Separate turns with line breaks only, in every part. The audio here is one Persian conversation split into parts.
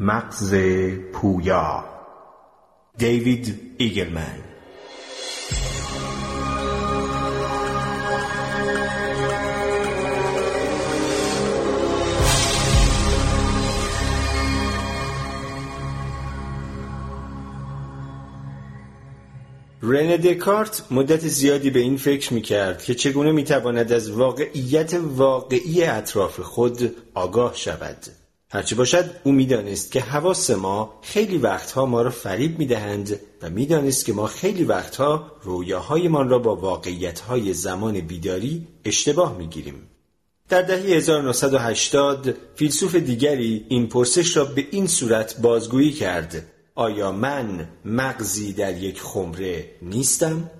مغز پویا دیوید ایگلمن رنه دکارت مدت زیادی به این فکر می کرد که چگونه می تواند از واقعیت واقعی اطراف خود آگاه شود. هرچه باشد او می‌دانست که حواس ما خیلی وقتها ما را فریب می‌دهند و می‌دانست که ما خیلی وقتها رویاهایمان را با واقعیتهای زمان بیداری اشتباه می‌گیریم. در دهه 1980 فیلسوف دیگری این پرسش را به این صورت بازگویی کرد آیا من مغزی در یک خمره نیستم؟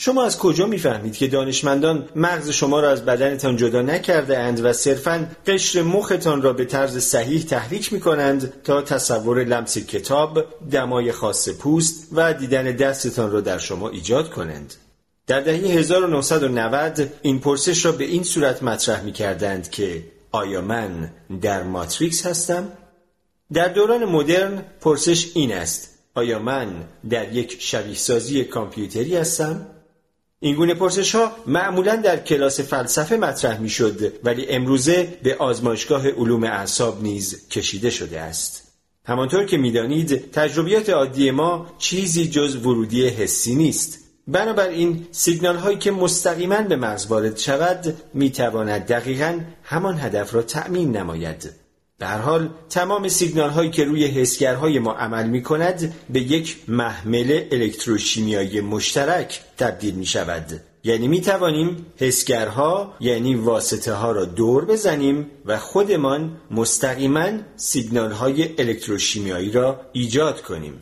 شما از کجا می‌فهمید که دانشمندان مغز شما را از بدنتان جدا نکرده اند و صرفا قشر مختان را به طرز صحیح تحریک می کنند تا تصور لمس کتاب، دمای خاص پوست و دیدن دستتان را در شما ایجاد کنند؟ در دهه 1990 این پرسش را به این صورت مطرح می کردند که آیا من در ماتریکس هستم؟ در دوران مدرن پرسش این است آیا من در یک شبیه سازی کامپیوتری هستم؟ این گونه پرسش ها معمولا در کلاس فلسفه مطرح می شد ولی امروزه به آزمایشگاه علوم اعصاب نیز کشیده شده است. همانطور که می‌دانید تجربیات عادی ما چیزی جز ورودی حسی نیست. بنابراین سیگنال هایی که مستقیما به مغز وارد شود می تواند دقیقا همان هدف را تأمین نماید. در حال تمام سیگنال هایی که روی حسگرهای ما عمل می کند به یک محمل الکتروشیمیایی مشترک تبدیل می شود. یعنی می توانیم حسگرها یعنی واسطه ها را دور بزنیم و خودمان مستقیما سیگنال های الکتروشیمیایی را ایجاد کنیم.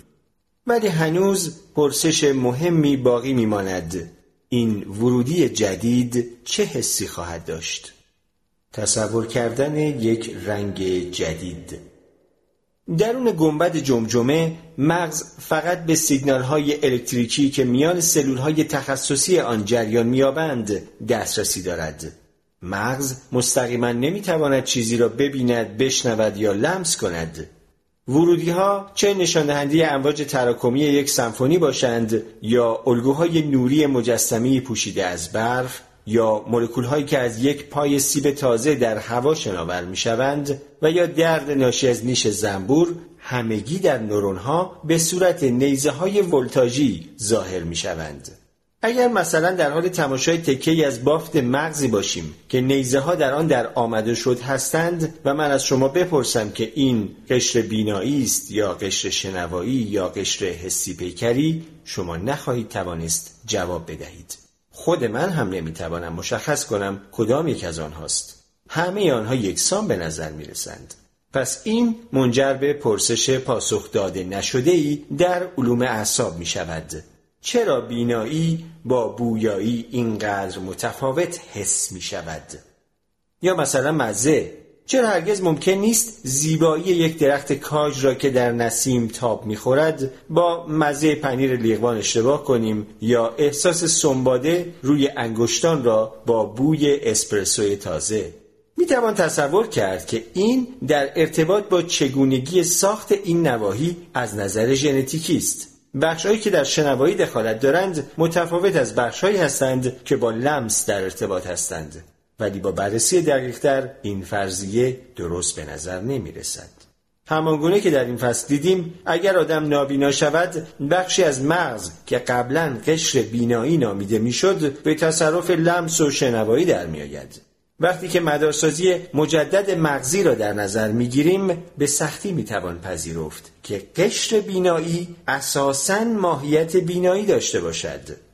ولی هنوز پرسش مهمی باقی می ماند. این ورودی جدید چه حسی خواهد داشت؟ تصور کردن یک رنگ جدید. درون گنبد جمجمه مغز فقط به سیگنال های الکتریکی که میان سلول های تخصصی آن جریان میابند دسترسی دارد. مغز مستقیما نمی‌تواند چیزی را ببیند بشنود یا لمس کند. ورودی ها چه نشان دهنده امواج تراکمی یک سمفونی باشند یا الگوهای نوری مجسمه پوشیده از برف یا مولکول هایی که از یک پای سیب تازه در هوا شناور می شوند و یا درد ناشی از نیش زنبور همگی در نورون ها به صورت نیزه های ولتاژی ظاهر می شوند. اگر مثلا در حال تماشای تکه از بافت مغزی باشیم که نیزه ها در آن در آمده شد هستند و من از شما بپرسم که این قشر بینایی است یا قشر شنوایی یا قشر حسی پیکری شما نخواهید توانست جواب بدهید. خود من هم نمی‌توانم مشخص کنم کدام یک از آنهاست همه آنها یکسان به نظر می رسند. پس این منجر به پرسش پاسخ داده نشده ای در علوم اعصاب می شود. چرا بینایی با بویایی اینقدر متفاوت حس می شود؟ یا مثلا مزه چرا هرگز ممکن نیست زیبایی یک درخت کاج را که در نسیم تاب می‌خورد با مزه پنیر لیغوان اشتباه کنیم یا احساس سنباده روی انگشتان را با بوی اسپرسوی تازه؟ می توان تصور کرد که این در ارتباط با چگونگی ساخت این نواحی از نظر ژنتیکی است. بخشهایی که در شنوایی دخالت دارند متفاوت از بخشهایی هستند که با لمس در ارتباط هستند. ولی با بررسی دقیقتر این فرضیه درست به نظر نمی رسد. همانگونه که در این فصل دیدیم اگر آدم نابینا شود بخشی از مغز که قبلا قشر بینایی نامیده می‌شد به تصرف لمس و شنوایی در میآید وقتی که مدارسازی مجدد مغزی را در نظر می‌گیریم به سختی می‌توان پذیرفت که قشر بینایی اساساً ماهیت بینایی داشته باشد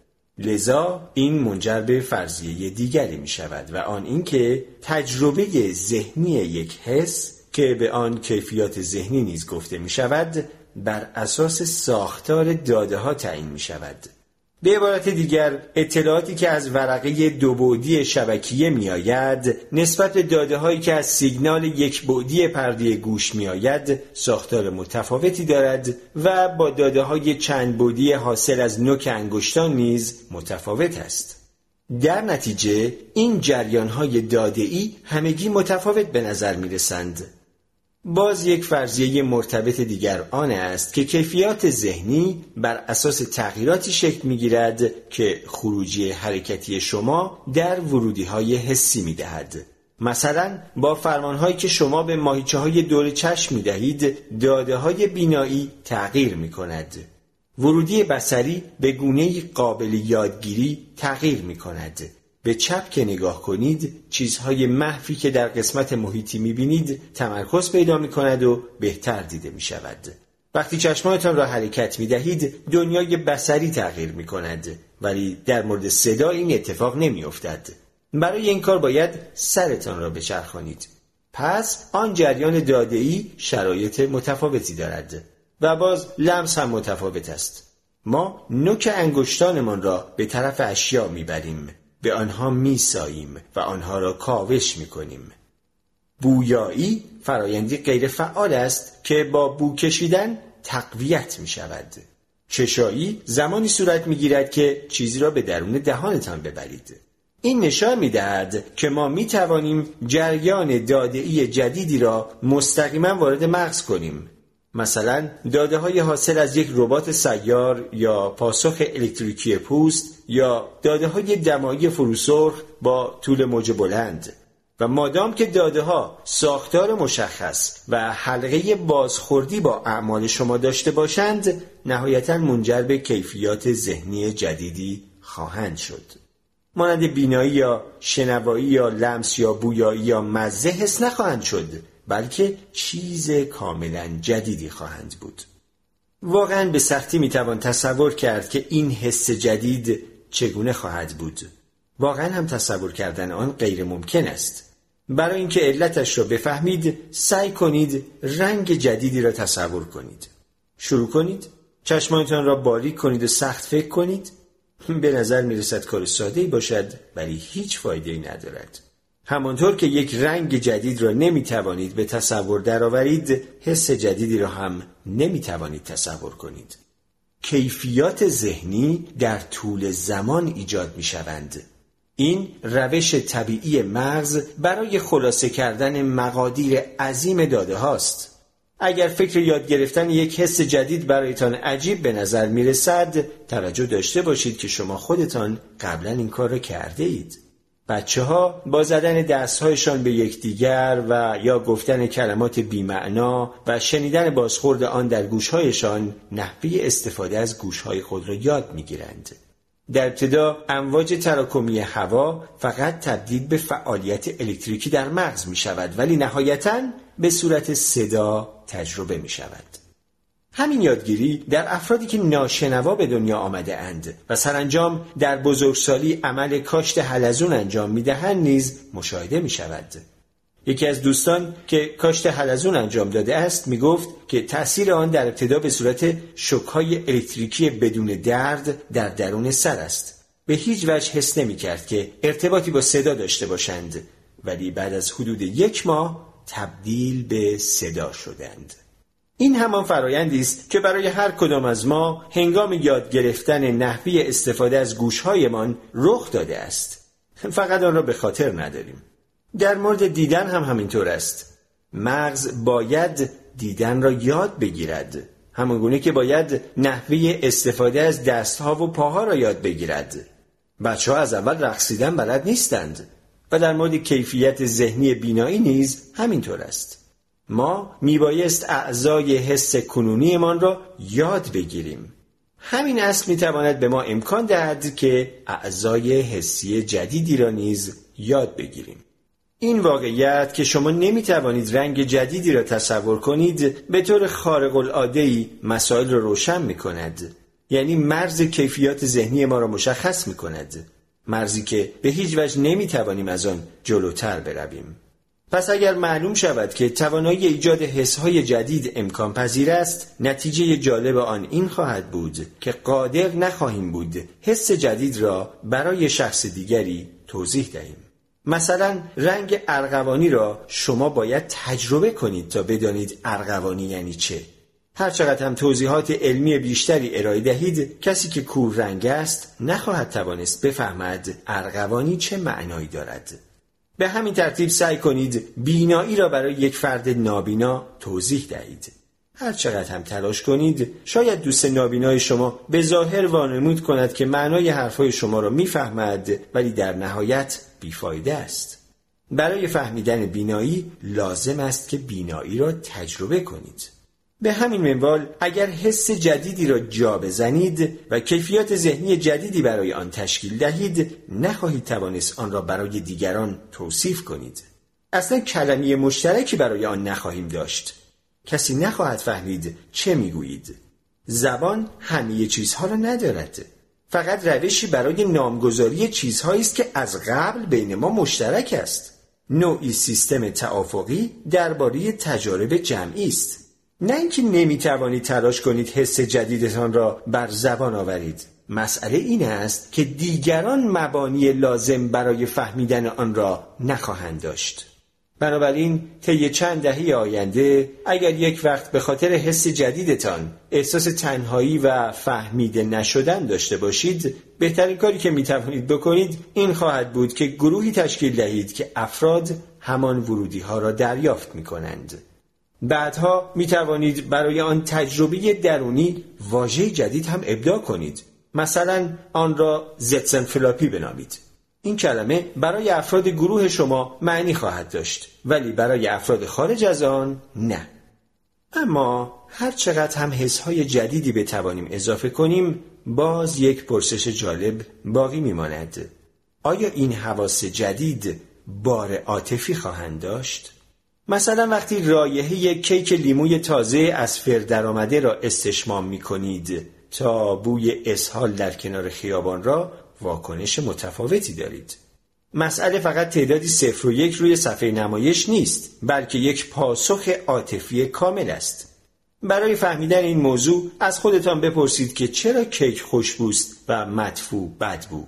لذا این منجر به فرضیه دیگری می شود و آن اینکه تجربه ذهنی یک حس که به آن کیفیات ذهنی نیز گفته می شود بر اساس ساختار داده ها تعیین می شود به عبارت دیگر اطلاعاتی که از ورقه دو بعدی شبکیه میآید نسبت به داده هایی که از سیگنال یک بعدی پرده گوش میآید ساختار متفاوتی دارد و با داده های چند بعدی حاصل از نوک انگشتان نیز متفاوت است. در نتیجه این جریان های داده ای همگی متفاوت به نظر می رسند باز یک فرضیه مرتبط دیگر آن است که کیفیات ذهنی بر اساس تغییراتی شکل می گیرد که خروجی حرکتی شما در ورودی های حسی می دهد. مثلا با فرمانهایی که شما به ماهیچه های دور چشم می دهید داده های بینایی تغییر می کند. ورودی بسری به گونه قابل یادگیری تغییر می کند. به چپ که نگاه کنید چیزهای محفی که در قسمت محیطی می‌بینید تمرکز پیدا می کند و بهتر دیده می شود. وقتی چشمانتان را حرکت می دهید دنیای بسری تغییر می کند ولی در مورد صدا این اتفاق نمی افتد. برای این کار باید سرتان را بچرخانید. پس آن جریان داده‌ای شرایط متفاوتی دارد و باز لمس هم متفاوت است. ما نوک انگشتانمان را به طرف اشیا می‌بریم به آنها میساییم و آنها را کاوش می‌کنیم بویایی فرایندی غیر فعال است که با بو کشیدن تقویت می شود. چشایی زمانی صورت می گیرد که چیزی را به درون دهانتان ببرید. این نشان می دهد که ما می توانیم جریان دادهی جدیدی را مستقیما وارد مغز کنیم مثلا داده های حاصل از یک ربات سیار یا پاسخ الکتریکی پوست یا داده های دمایی فروسرخ با طول موج بلند. و مادام که داده ها ساختار مشخص و حلقه بازخوردی با اعمال شما داشته باشند نهایتا منجر به کیفیات ذهنی جدیدی خواهند شد. مانند بینایی یا شنوایی یا لمس یا بویایی یا مزه حس نخواهند شد. بلکه چیز کاملا جدیدی خواهند بود. واقعا به سختی می‌توان تصور کرد که این حس جدید چگونه خواهد بود. واقعا هم تصور کردن آن غیر ممکن است. برای اینکه علتش را بفهمید سعی کنید رنگ جدیدی را تصور کنید. شروع کنید چشمانتان را باریک کنید و سخت فکر کنید. به نظر می‌رسد کار ساده باشد ولی هیچ فایده ای ندارد. همانطور که یک رنگ جدید را نمی توانید به تصور درآورید حس جدیدی را هم نمی توانید تصور کنید. کیفیات ذهنی در طول زمان ایجاد می شوند این روش طبیعی مغز برای خلاصه کردن مقادیر عظیم داده هاست. اگر فکر یاد گرفتن یک حس جدید برایتان عجیب به نظر می رسد توجه داشته باشید که شما خودتان قبلا این کار را کرده اید بچه ها با زدن دستهایشان به یکدیگر و یا گفتن کلمات بیمعنا و شنیدن بازخورد آن در گوشهایشان نحوه استفاده از گوشهای خود را یاد می‌گیرند. در ابتدا امواج تراکمی هوا فقط تبدیل به فعالیت الکتریکی در مغز می شود ولی نهایتا به صورت صدا تجربه می شود. همین یادگیری در افرادی که ناشنوا به دنیا آمده اند و سرانجام در بزرگسالی عمل کاشت حلزون انجام می‌دهند نیز مشاهده می شود. یکی از دوستان که کاشت حلزون انجام داده است می گفت که تأثیر آن در ابتدا به صورت شکهای الکتریکی بدون درد در درون سر است. به هیچ وجه حس نمی کرد که ارتباطی با صدا داشته باشند ولی بعد از حدود یک ماه تبدیل به صدا شدند. این همان فرایندی است که برای هر کدام از ما هنگام یاد گرفتن نحوی استفاده از گوشهایمان رخ داده است. فقط آن را به خاطر نداریم. در مورد دیدن هم همینطور است. مغز باید دیدن را یاد بگیرد. همانگونه که باید نحوه استفاده از دستها و پاها را یاد بگیرد. بچه ها از اول رقصیدن بلد نیستند و در مورد کیفیت ذهنی بینایی نیز همینطور است. ما میبایست اعضای حس کنونیمان را یاد بگیریم. همین اصل می‌تواند به ما امکان دهد که اعضای حسی جدیدی را نیز یاد بگیریم. این واقعیت که شما نمی‌توانید رنگ جدیدی را تصور کنید به طور خارق العاده مسائل را روشن می کند یعنی مرز کیفیات ذهنی ما را مشخص می کند مرزی که به هیچ وجه نمی توانیم از آن جلوتر برویم. پس اگر معلوم شود که توانایی ایجاد حسهای جدید امکان پذیر است نتیجه جالب آن این خواهد بود که قادر نخواهیم بود حس جدید را برای شخص دیگری توضیح دهیم. مثلا رنگ ارغوانی را شما باید تجربه کنید تا بدانید ارغوانی یعنی چه. هرچقدر هم توضیحات علمی بیشتری ارائه دهید کسی که کور رنگ است نخواهد توانست بفهمد ارغوانی چه معنایی دارد. به همین ترتیب سعی کنید بینایی را برای یک فرد نابینا توضیح دهید. هر چقدر هم تلاش کنید شاید دوست نابینای شما به ظاهر وانمود کند که معنای حرفهای شما را می‌فهمد ولی در نهایت بیفایده است. برای فهمیدن بینایی لازم است که بینایی را تجربه کنید. به همین منوال اگر حس جدیدی را جا بزنید و کیفیات ذهنی جدیدی برای آن تشکیل دهید نخواهید توانست آن را برای دیگران توصیف کنید. اصلا کلمی مشترکی برای آن نخواهیم داشت. کسی نخواهد فهمید چه می‌گویید. زبان همه چیزها را ندارد. فقط روشی برای نامگذاری چیزهایی است که از قبل بین ما مشترک است. نوعی سیستم توافقی درباره تجارب جمعی است. نه اینکه نمی‌توانید تلاش کنید حس جدیدتان را بر زبان آورید مسئله این است که دیگران مبانی لازم برای فهمیدن آن را نخواهند داشت بنابراین طی چند دهه آینده اگر یک وقت به خاطر حس جدیدتان احساس تنهایی و فهمیده نشدن داشته باشید بهترین کاری که می توانید بکنید این خواهد بود که گروهی تشکیل دهید که افراد همان ورودی ها را دریافت می کنند. بعدها می توانید برای آن تجربه درونی واژه جدید هم ابداع کنید. مثلا آن را زتسن فلاپی بنامید. این کلمه برای افراد گروه شما معنی خواهد داشت ولی برای افراد خارج از آن نه. اما هر چقدر هم حسهای جدیدی بتوانیم اضافه کنیم باز یک پرسش جالب باقی میماند. آیا این حواس جدید بار عاطفی خواهند داشت؟ مثلا وقتی رایحه کیک لیموی تازه از فر درآمده را استشمام می کنید تا بوی اسهال در کنار خیابان را واکنش متفاوتی دارید. مسئله فقط تعدادی صفر و یک روی صفحه نمایش نیست بلکه یک پاسخ عاطفی کامل است. برای فهمیدن این موضوع از خودتان بپرسید که چرا کیک خوشبوست و مدفوع بدبو.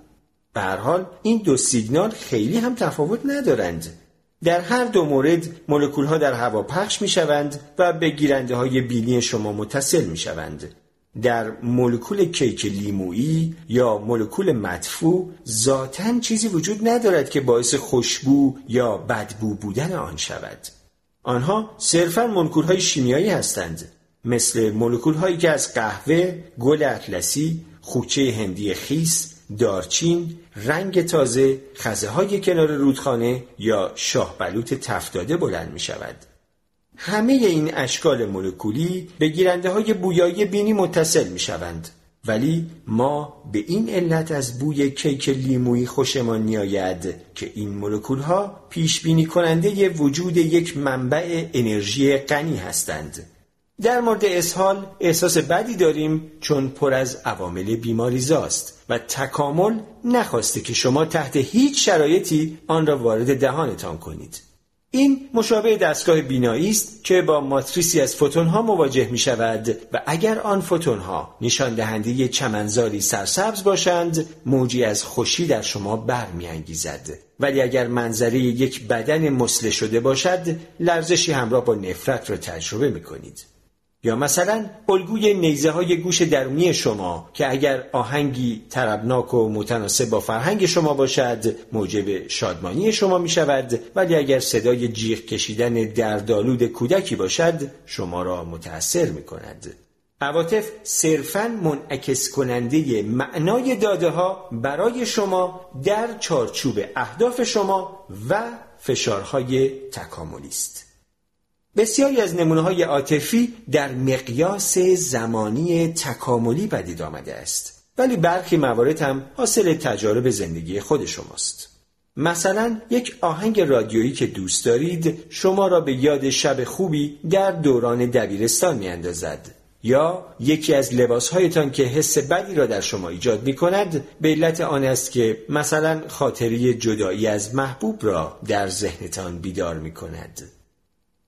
به حال این دو سیگنال خیلی هم تفاوت ندارند. در هر دو مورد مولکول ها در هوا پخش می شوند و به گیرنده های بینی شما متصل می شوند. در مولکول کیک لیمویی یا مولکول مدفوع ذاتا چیزی وجود ندارد که باعث خوشبو یا بدبو بودن آن شود. آنها صرفا مولکول های شیمیایی هستند مثل مولکول هایی که از قهوه، گل اطلسی، خوچه هندی خیس دارچین، رنگ تازه، خزه های کنار رودخانه یا شاه بلوط تفتاده بلند می شود. همه این اشکال مولکولی به گیرنده های بویایی بینی متصل می شوند. ولی ما به این علت از بوی کیک لیمویی خوشمان میآید که این مولکول ها پیش بینی کننده وجود یک منبع انرژی غنی هستند در مورد اسهال احساس بدی داریم چون پر از عوامل بیماریزاست و تکامل نخواسته که شما تحت هیچ شرایطی آن را وارد دهانتان کنید. این مشابه دستگاه بینایی است که با ماتریسی از فوتون ها مواجه می شود و اگر آن فوتون ها نشان دهنده چمنزاری سرسبز باشند موجی از خوشی در شما برمیانگیزد ولی اگر منظره یک بدن مسله شده باشد لرزشی همراه با نفرت را تجربه می کنید. یا مثلا الگوی نیزه های گوش درونی شما که اگر آهنگی طربناک و متناسب با فرهنگ شما باشد موجب شادمانی شما می شود ولی اگر صدای جیغ کشیدن دردالود کودکی باشد شما را متأثر می کند. عواطف صرفا منعکس کننده معنای داده ها برای شما در چارچوب اهداف شما و فشارهای تکاملی است. بسیاری از نمونه های عاطفی در مقیاس زمانی تکاملی پدید آمده است ولی برخی موارد هم حاصل تجارب زندگی خود شماست مثلا یک آهنگ رادیویی که دوست دارید شما را به یاد شب خوبی در دوران دبیرستان می اندازد. یا یکی از لباسهایتان که حس بدی را در شما ایجاد می کند به علت آن است که مثلا خاطری جدایی از محبوب را در ذهنتان بیدار می کند.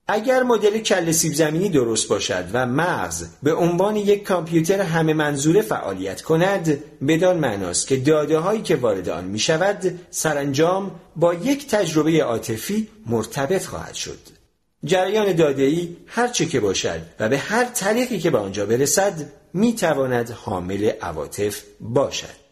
اگر مدل کل سیب زمینی درست باشد و مغز به عنوان یک کامپیوتر همه منظوره فعالیت کند بدان معناست که داده هایی که وارد آن می شود سرانجام با یک تجربه عاطفی مرتبط خواهد شد. جریان داده ای هر چه که باشد و به هر طریقی که به آنجا برسد می تواند حامل عواطف باشد.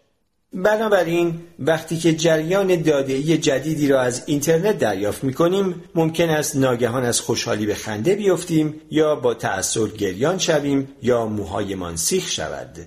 بنابراین وقتی که جریان داده‌ای جدیدی را از اینترنت دریافت می‌کنیم ممکن است ناگهان از خوشحالی به خنده بیفتیم یا با تأثیر گریان شویم یا موهایمان سیخ شود.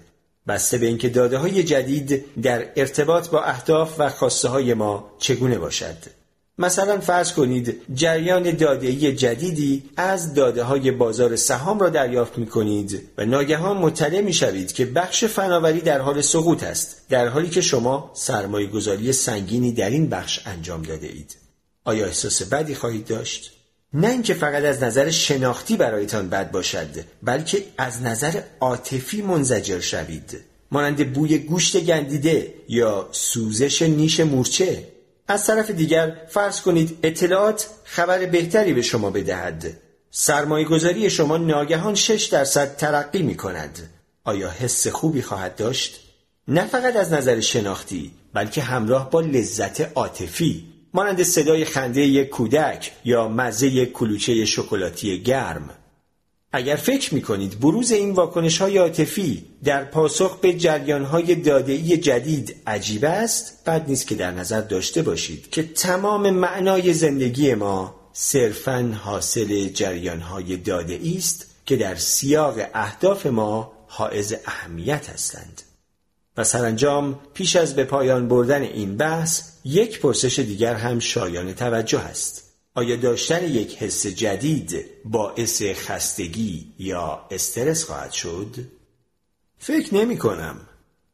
بسته به اینکه داده های جدید در ارتباط با اهداف و خواسته های ما چگونه باشد. مثلا فرض کنید جریان داده‌ای جدیدی از داده های بازار سهام را دریافت می کنید و ناگهان مطلع می شوید که بخش فناوری در حال سقوط است در حالی که شما سرمایه گذاری سنگینی در این بخش انجام داده اید. آیا احساس بدی خواهید داشت؟ نه اینکه فقط از نظر شناختی برایتان بد باشد بلکه از نظر عاطفی منزجر شوید مانند بوی گوشت گندیده یا سوزش نیش مورچه از طرف دیگر فرض کنید اطلاعات خبر بهتری به شما بدهد. سرمایه گذاری شما ناگهان 6 درصد ترقی می کند آیا حس خوبی خواهد داشت؟ نه فقط از نظر شناختی بلکه همراه با لذت عاطفی. مانند صدای خنده یک کودک یا مزه کلوچه شکلاتی گرم. اگر فکر می کنید بروز این واکنش های عاطفی در پاسخ به جریان های جدید عجیب است بد نیست که در نظر داشته باشید که تمام معنای زندگی ما صرفا حاصل جریان های است که در سیاق اهداف ما حائز اهمیت هستند. و سرانجام پیش از به پایان بردن این بحث یک پرسش دیگر هم شایان توجه است. آیا داشتن یک حس جدید باعث خستگی یا استرس خواهد شد؟ فکر نمی کنم.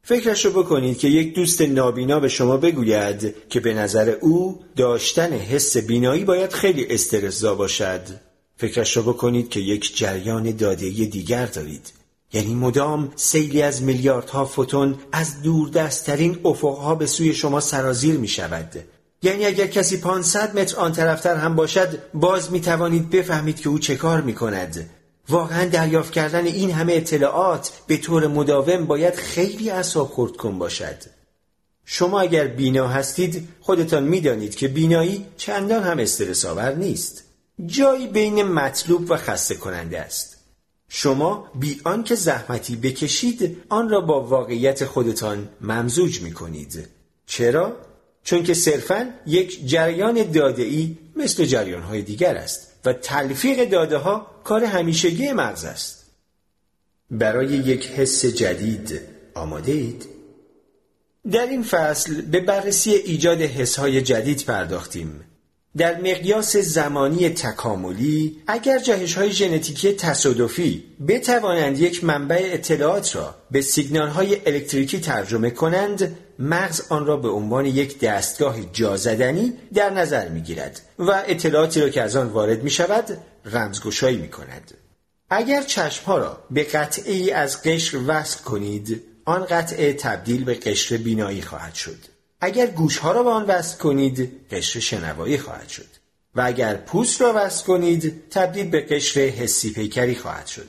فکرش رو بکنید که یک دوست نابینا به شما بگوید که به نظر او داشتن حس بینایی باید خیلی استرسزا باشد. فکرش رو بکنید که یک جریان داده دیگر دارید. یعنی مدام سیلی از میلیاردها فوتون از دوردستترین افقها به سوی شما سرازیر می شود یعنی اگر کسی 500 متر آن طرفتر هم باشد باز می توانید بفهمید که او چه کار می کند واقعا دریافت کردن این همه اطلاعات به طور مداوم باید خیلی اصاب خورد کن باشد. شما اگر بینا هستید خودتان می‌دانید که بینایی چندان هم استرس آور نیست. جایی بین مطلوب و خسته کننده است. شما بی آنکه زحمتی بکشید آن را با واقعیت خودتان ممزوج می کنید چرا؟ چون که صرفا یک جریان داده مثل جریان های دیگر است و تلفیق داده ها کار همیشگی مغز است برای یک حس جدید آماده اید؟ در این فصل به بررسی ایجاد حس های جدید پرداختیم در مقیاس زمانی تکاملی اگر جهش های ژنتیکی تصادفی بتوانند یک منبع اطلاعات را به سیگنال های الکتریکی ترجمه کنند مغز آن را به عنوان یک دستگاه جازدنی در نظر می گیرد و اطلاعاتی را که از آن وارد می شود رمزگشایی می کند اگر چشمها را به قطعه ای از قشر وصل کنید آن قطعه تبدیل به قشر بینایی خواهد شد. اگر گوشها را به آن وصل کنید قشر شنوایی خواهد شد. و اگر پوست را وصل کنید تبدیل به قشر حسی پیکری خواهد شد.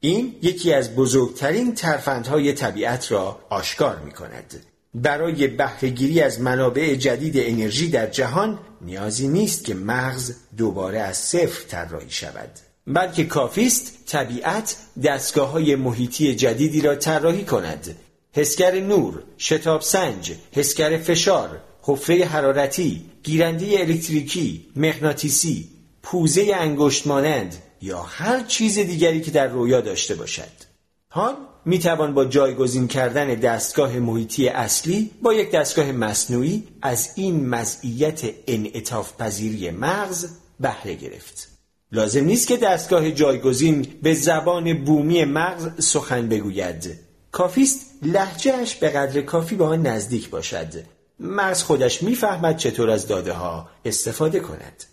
این یکی از بزرگترین ترفندهای طبیعت را آشکار می کند برای بهرهگیری از منابع جدید انرژی در جهان نیازی نیست که مغز دوباره از صفر طراحی شود. بلکه کافی است طبیعت دستگاه های محیطی جدیدی را طراحی کند. حسگر نور، شتاب سنج، حسگر فشار، حفره حرارتی، گیرنده الکتریکی، مغناطیسی، پوزه انگشت مانند یا هر چیز دیگری که در رویا داشته باشد. حال می توان با جایگزین کردن دستگاه محیطی اصلی با یک دستگاه مصنوعی از این مزیت انعطاف پذیری مغز بهره گرفت. لازم نیست که دستگاه جایگزین به زبان بومی مغز سخن بگوید کافیست لحجهش به قدر کافی به آن نزدیک باشد. مغز خودش می‌فهمد چطور از داده ها استفاده کند.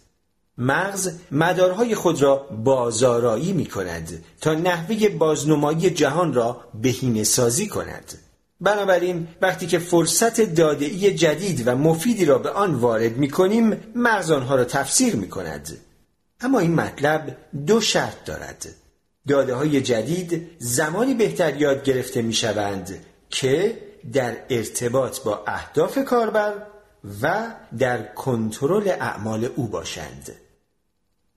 مغز مدارهای خود را بازارایی می کند تا نحوه بازنمایی جهان را بهینه سازی کند. بنابراین وقتی که فرصت دادهی جدید و مفیدی را به آن وارد می کنیم مغز آنها را تفسیر می کند اما این مطلب دو شرط دارد. داده های جدید زمانی بهتر یاد گرفته می شوند که در ارتباط با اهداف کاربر و در کنترل اعمال او باشند.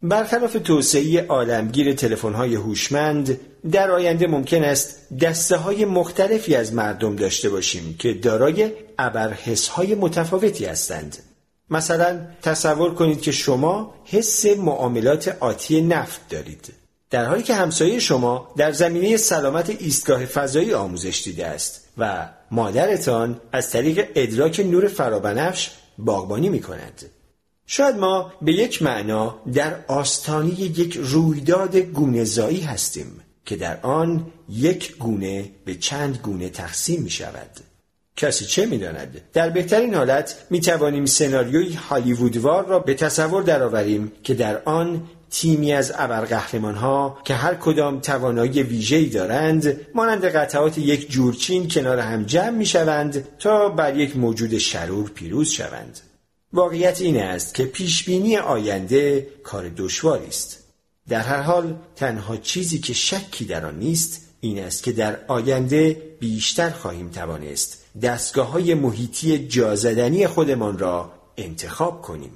برخلاف توسعه عالمگیر تلفن‌های هوشمند در آینده ممکن است دسته های مختلفی از مردم داشته باشیم که دارای ابرحسهای متفاوتی هستند. مثلا تصور کنید که شما حس معاملات آتی نفت دارید. در حالی که همسایه شما در زمینه سلامت ایستگاه فضایی آموزش دیده است و مادرتان از طریق ادراک نور فرابنفش باغبانی می کند. شاید ما به یک معنا در آستانی یک رویداد گونهزایی هستیم که در آن یک گونه به چند گونه تقسیم می شود. کسی چه می‌داند در بهترین حالت می توانیم سناریوی هالیوودوار را به تصور درآوریم که در آن تیمی از ابرقهرمان ها که هر کدام توانایی ویژه‌ای دارند مانند قطعات یک جورچین کنار هم جمع می شوند تا بر یک موجود شرور پیروز شوند. واقعیت این است که پیشبینی آینده کار دشواری است. در هر حال تنها چیزی که شکی در آن نیست این است که در آینده بیشتر خواهیم توانست دستگاه های محیطی جازدنی خودمان را انتخاب کنیم.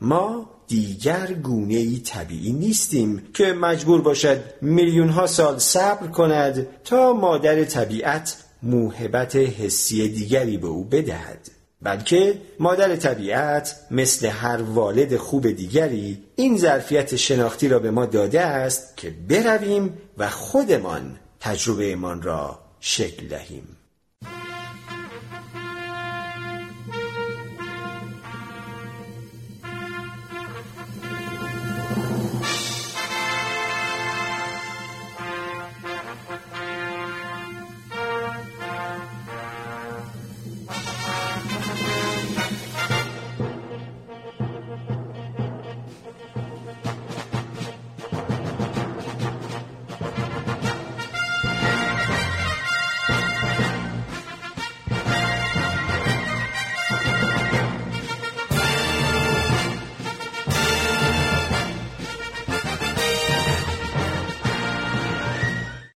ما دیگر گونه ای طبیعی نیستیم که مجبور باشد میلیون ها سال صبر کند تا مادر طبیعت موهبت حسی دیگری به او بدهد. بلکه مادر طبیعت مثل هر والد خوب دیگری این ظرفیت شناختی را به ما داده است که برویم و خودمان تجربه را شکل دهیم.